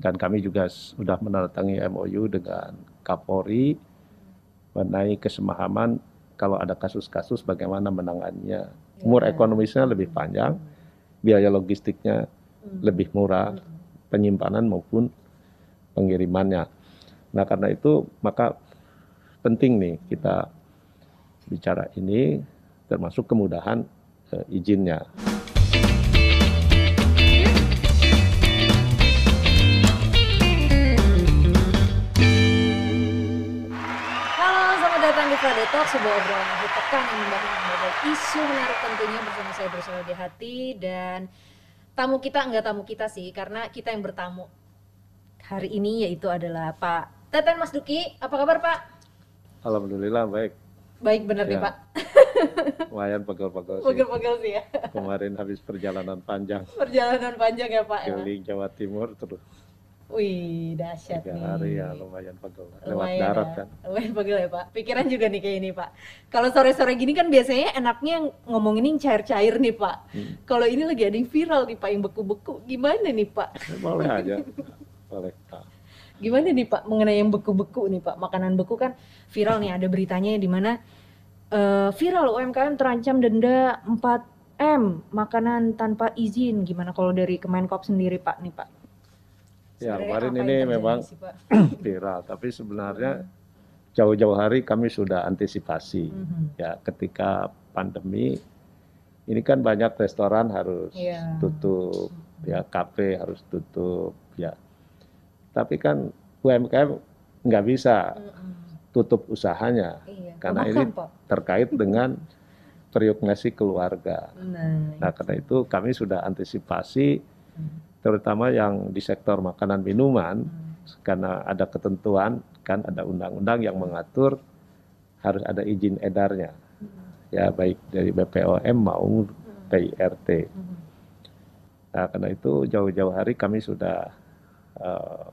dan kami juga sudah menandatangani MOU dengan Kapolri mengenai kesemahaman kalau ada kasus-kasus bagaimana menangannya. Umur Iya. ekonomisnya lebih panjang, biaya logistiknya Hmm. lebih murah, penyimpanan maupun pengirimannya. Nah karena itu maka penting nih kita bicara ini termasuk kemudahan eh, izinnya. Friday Talk, sebuah obrolan akhir pekan yang membahas berbagai isu menarik tentunya bersama saya bersama di hati dan tamu kita enggak tamu kita sih karena kita yang bertamu hari ini yaitu adalah Pak Teten Mas Duki. Apa kabar Pak? Alhamdulillah baik, Baik benar nih Ya. Pak. lumayan pegel-pegel sih. Pegel-pegel sih ya. Kemarin habis perjalanan panjang Perjalanan panjang ya Pak. ya. keliling Jawa Timur terus Wih, dahsyat tiga nih. hari ya lumayan pegel. Lewat Lumayan darat ya. kan. Lumayan pegel ya Pak. Pikiran juga nih kayak ini Pak. Kalau sore-sore gini kan biasanya enaknya ngomong ini yang cair-cair nih Pak. Hmm. Kalau ini lagi ada yang viral nih Pak, yang beku-beku. Gimana nih Pak? Ya, boleh aja, boleh. Nah, Gimana nih Pak mengenai yang beku-beku nih Pak? Makanan beku kan viral nih ada beritanya di mana eh, viral UMKM terancam denda 4M makanan tanpa izin. Gimana kalau dari Kemenkop sendiri Pak nih Pak? Ya, kemarin ini memang viral, tapi sebenarnya jauh-jauh hari kami sudah antisipasi. Mhm. Ya, ketika pandemi ini kan banyak restoran harus Iya. tutup, ya kafe harus tutup, ya. Tapi kan UMKM nggak bisa Mhm. tutup usahanya Iya. Karena Kemakan, ini- Pak. terkait dengan periuk keluarga. Nah, Nah, karena itu kami sudah antisipasi Mhm. Terutama yang di sektor makanan minuman Mhm. karena ada ketentuan kan ada undang-undang yang mengatur harus ada izin edarnya ya baik dari BPOM maupun PIRT. Mhm. Nah, karena itu jauh-jauh hari kami sudah eh,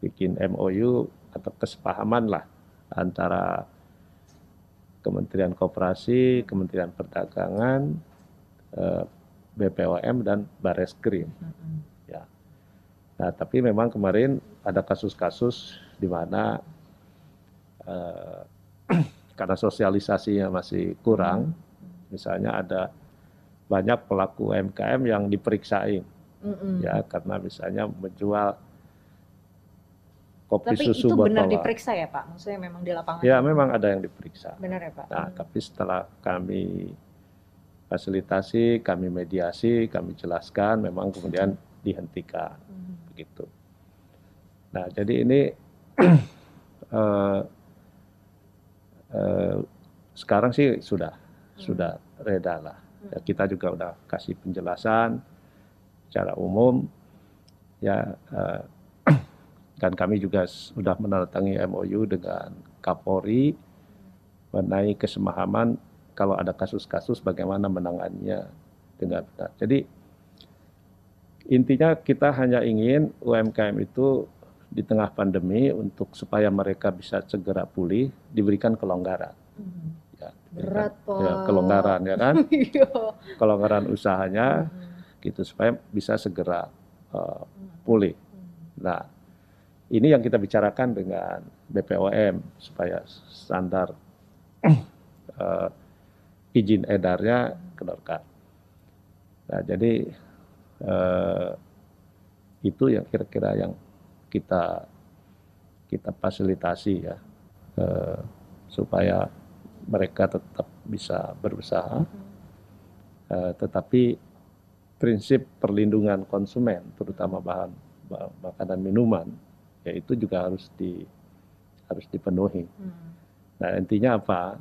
bikin MOU atau kesepahaman lah antara Kementerian Koperasi, Kementerian Perdagangan, eh, BPOM dan Bareskrim. Mhm. Ya. Nah, tapi memang kemarin ada kasus-kasus di mana eh, karena sosialisasinya masih kurang, misalnya ada banyak pelaku UMKM yang diperiksain, Mhm. ya karena misalnya menjual kopi Tapi susu itu benar diperiksa ya Pak? Maksudnya memang di lapangan? Ya, memang ada yang diperiksa. Benar ya Pak? Nah, Mhm. tapi setelah kami fasilitasi, kami mediasi, kami jelaskan, memang kemudian dihentikan. Begitu. Nah, jadi ini eh, eh, sekarang sih sudah sudah reda lah. Ya, kita juga udah kasih penjelasan secara umum ya eh, dan kami juga sudah menandatangani MOU dengan Kapolri mengenai kesemahaman kalau ada kasus-kasus bagaimana menangannya dengan benar. Jadi intinya kita hanya ingin UMKM itu di tengah pandemi untuk supaya mereka bisa segera pulih diberikan kelonggaran. Mhm. Ya, Berat Pak. ya, kelonggaran ya kan, Iya. kelonggaran usahanya Mhm. gitu supaya bisa segera uh, pulih. Mhm. Nah, ini yang kita bicarakan dengan BPOM supaya standar uh, izin edarnya keluarkan. Nah, jadi uh, itu yang kira-kira yang kita kita fasilitasi ya uh, supaya mereka tetap bisa berusaha, uh, tetapi prinsip perlindungan konsumen, terutama bahan ba- makanan minuman, ya itu juga harus di harus dipenuhi. Mhm. Nah intinya apa?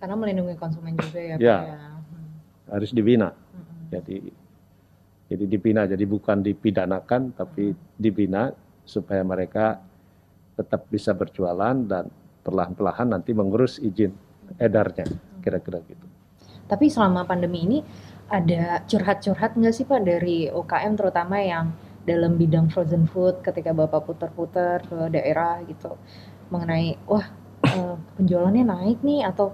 Karena melindungi konsumen juga ya, Ya. Pak ya. Mhm. Harus dibina. Mhm. Jadi jadi dibina. Jadi bukan dipidanakan, tapi dibina supaya mereka tetap bisa berjualan dan perlahan-lahan nanti mengurus izin edarnya, kira-kira gitu. Tapi selama pandemi ini ada curhat-curhat nggak sih Pak dari UKM terutama yang dalam bidang frozen food ketika Bapak putar-putar ke daerah gitu mengenai wah eh, penjualannya naik nih atau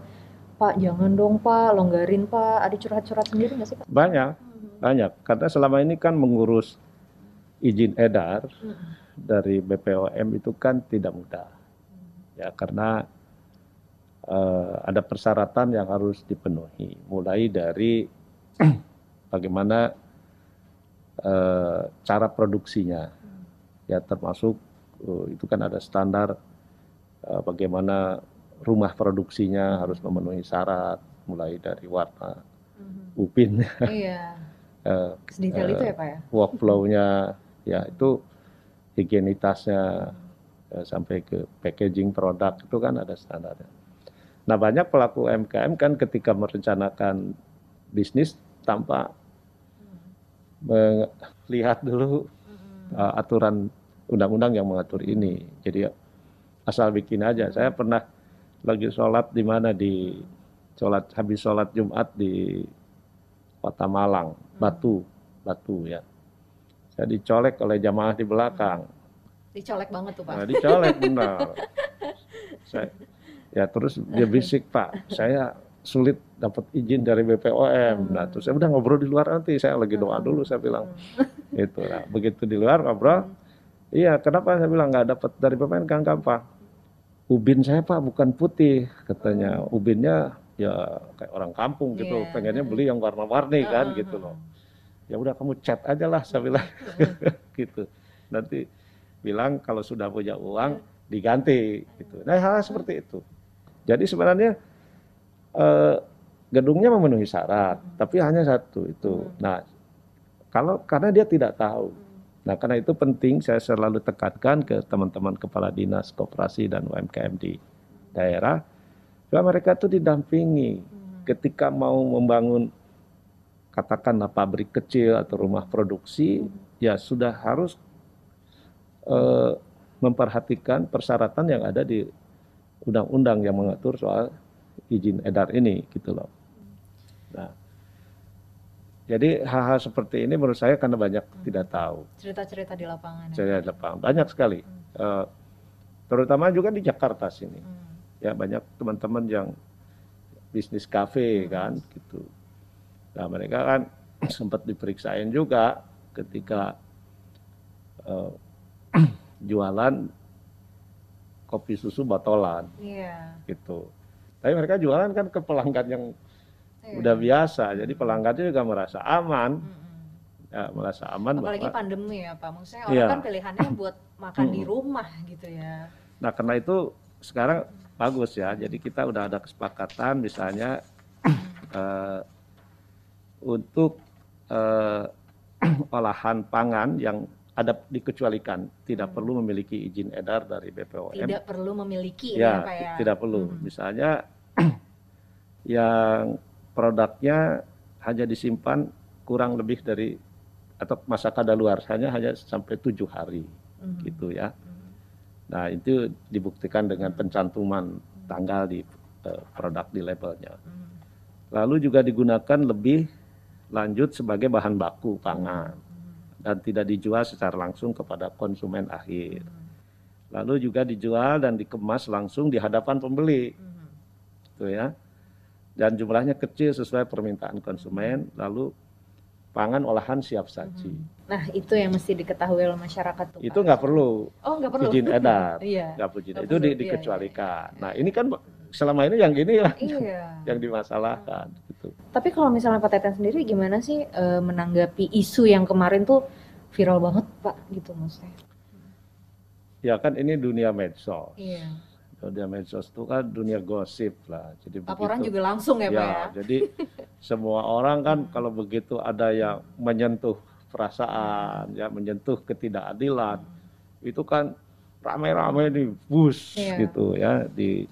Pak jangan dong Pak longgarin Pak ada curhat-curhat sendiri nggak sih Pak? Banyak, banyak. Karena selama ini kan mengurus izin edar Mhm. dari BPOM itu kan tidak mudah. Ya karena uh, ada persyaratan yang harus dipenuhi, mulai dari bagaimana uh, cara produksinya, ya termasuk uh, itu kan ada standar uh, bagaimana rumah produksinya harus memenuhi syarat, mulai dari warna mm-hmm. upin, iya. uh, Sedetail uh, itu ya pak ya? Workflow-nya, ya itu higienitasnya uh, sampai ke packaging produk itu kan ada standarnya. Nah banyak pelaku UMKM kan ketika merencanakan bisnis tanpa melihat dulu uh, aturan undang-undang yang mengatur ini. Jadi asal bikin aja. Saya pernah lagi sholat di mana di sholat habis sholat Jumat di Kota Malang, Batu, Batu ya. Saya dicolek oleh jamaah di belakang. Dicolek banget tuh Pak. Nah, dicolek benar. saya, Ya terus dia bisik Pak, saya sulit dapat izin dari BPOM. Hmm. Nah terus saya udah ngobrol di luar nanti, saya lagi doa dulu saya bilang. Hmm. Itu nah, begitu di luar ngobrol, hmm. iya kenapa saya bilang nggak dapat dari BPOM Kang Pak? Ubin saya Pak bukan putih katanya, hmm. ubinnya ya kayak orang kampung gitu, yeah. pengennya beli yang warna-warni hmm. kan gitu loh. Ya udah kamu cat aja lah saya bilang gitu. Nanti bilang kalau sudah punya uang diganti gitu. Nah hal, -hal seperti itu. Jadi sebenarnya eh, gedungnya memenuhi syarat, hmm. tapi hanya satu itu. Hmm. Nah, kalau karena dia tidak tahu. Nah, karena itu penting saya selalu tekankan ke teman-teman kepala dinas, koperasi dan UMKM di daerah bahwa mereka itu didampingi hmm. ketika mau membangun katakanlah pabrik kecil atau rumah produksi hmm. ya sudah harus uh, memperhatikan persyaratan yang ada di undang-undang yang mengatur soal izin edar ini gitu loh. Nah, jadi hal-hal seperti ini menurut saya karena banyak hmm. tidak tahu. Cerita-cerita di lapangan. Cerita di lapangan banyak sekali, hmm. uh, terutama juga di Jakarta sini. Hmm. Ya banyak teman-teman yang bisnis kafe hmm. kan gitu. Nah mereka kan sempat diperiksain juga ketika uh, jualan kopi susu botolan. Iya. Gitu. Tapi mereka jualan kan ke pelanggan yang. Udah biasa, jadi pelanggannya juga merasa aman. Ya, merasa aman. Apalagi bahwa, pandemi ya Pak, maksudnya orang iya. kan pilihannya buat makan di rumah gitu ya. Nah karena itu sekarang bagus ya, jadi kita udah ada kesepakatan misalnya uh, untuk uh, olahan pangan yang ada dikecualikan, tidak hmm. perlu memiliki izin edar dari BPOM. Tidak perlu memiliki ya, ya, ya? tidak perlu. Hmm. Misalnya yang produknya hanya disimpan kurang lebih dari atau masa kadaluarsanya hanya sampai tujuh hari, hmm. gitu ya. Hmm. Nah itu dibuktikan dengan pencantuman tanggal di uh, produk di labelnya. Hmm. Lalu juga digunakan lebih lanjut sebagai bahan baku pangan dan tidak dijual secara langsung kepada konsumen akhir. Lalu juga dijual dan dikemas langsung di hadapan pembeli. Gitu ya. Dan jumlahnya kecil sesuai permintaan konsumen, lalu pangan olahan siap saji. Nah, itu yang mesti diketahui oleh masyarakat tuh. Itu nggak perlu. Oh, nggak perlu. Izin edar. iya. Nggak perlu izin. Itu di, iya, dikecualikan. Iya, iya. Nah, ini kan selama ini yang ini lah iya. yang dimasalahkan gitu. Tapi kalau misalnya Pak Teten sendiri gimana sih e, menanggapi isu yang kemarin tuh viral banget Pak gitu maksudnya? Ya kan ini dunia medsos. Iya. Dunia medsos itu kan dunia gosip lah. Jadi laporan begitu, juga langsung ya, ya Pak ya. Jadi semua orang kan kalau begitu ada yang menyentuh perasaan, ya menyentuh ketidakadilan, itu kan ramai-ramai nih bus iya. gitu ya di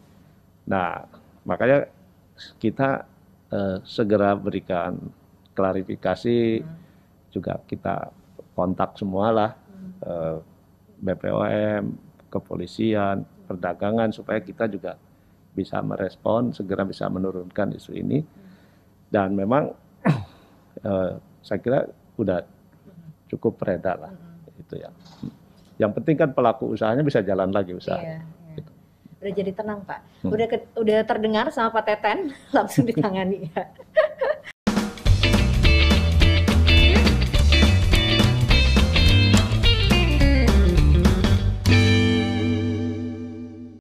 Nah, makanya kita eh, segera berikan klarifikasi, hmm. juga kita kontak semua lah hmm. eh, BPOM, kepolisian, perdagangan supaya kita juga bisa merespon, segera bisa menurunkan isu ini. Dan memang eh, saya kira udah cukup beredar lah, hmm. itu ya. Yang penting kan pelaku usahanya bisa jalan lagi usaha. Iya udah jadi tenang pak hmm. udah ke, udah terdengar sama Pak Teten langsung ditangani ya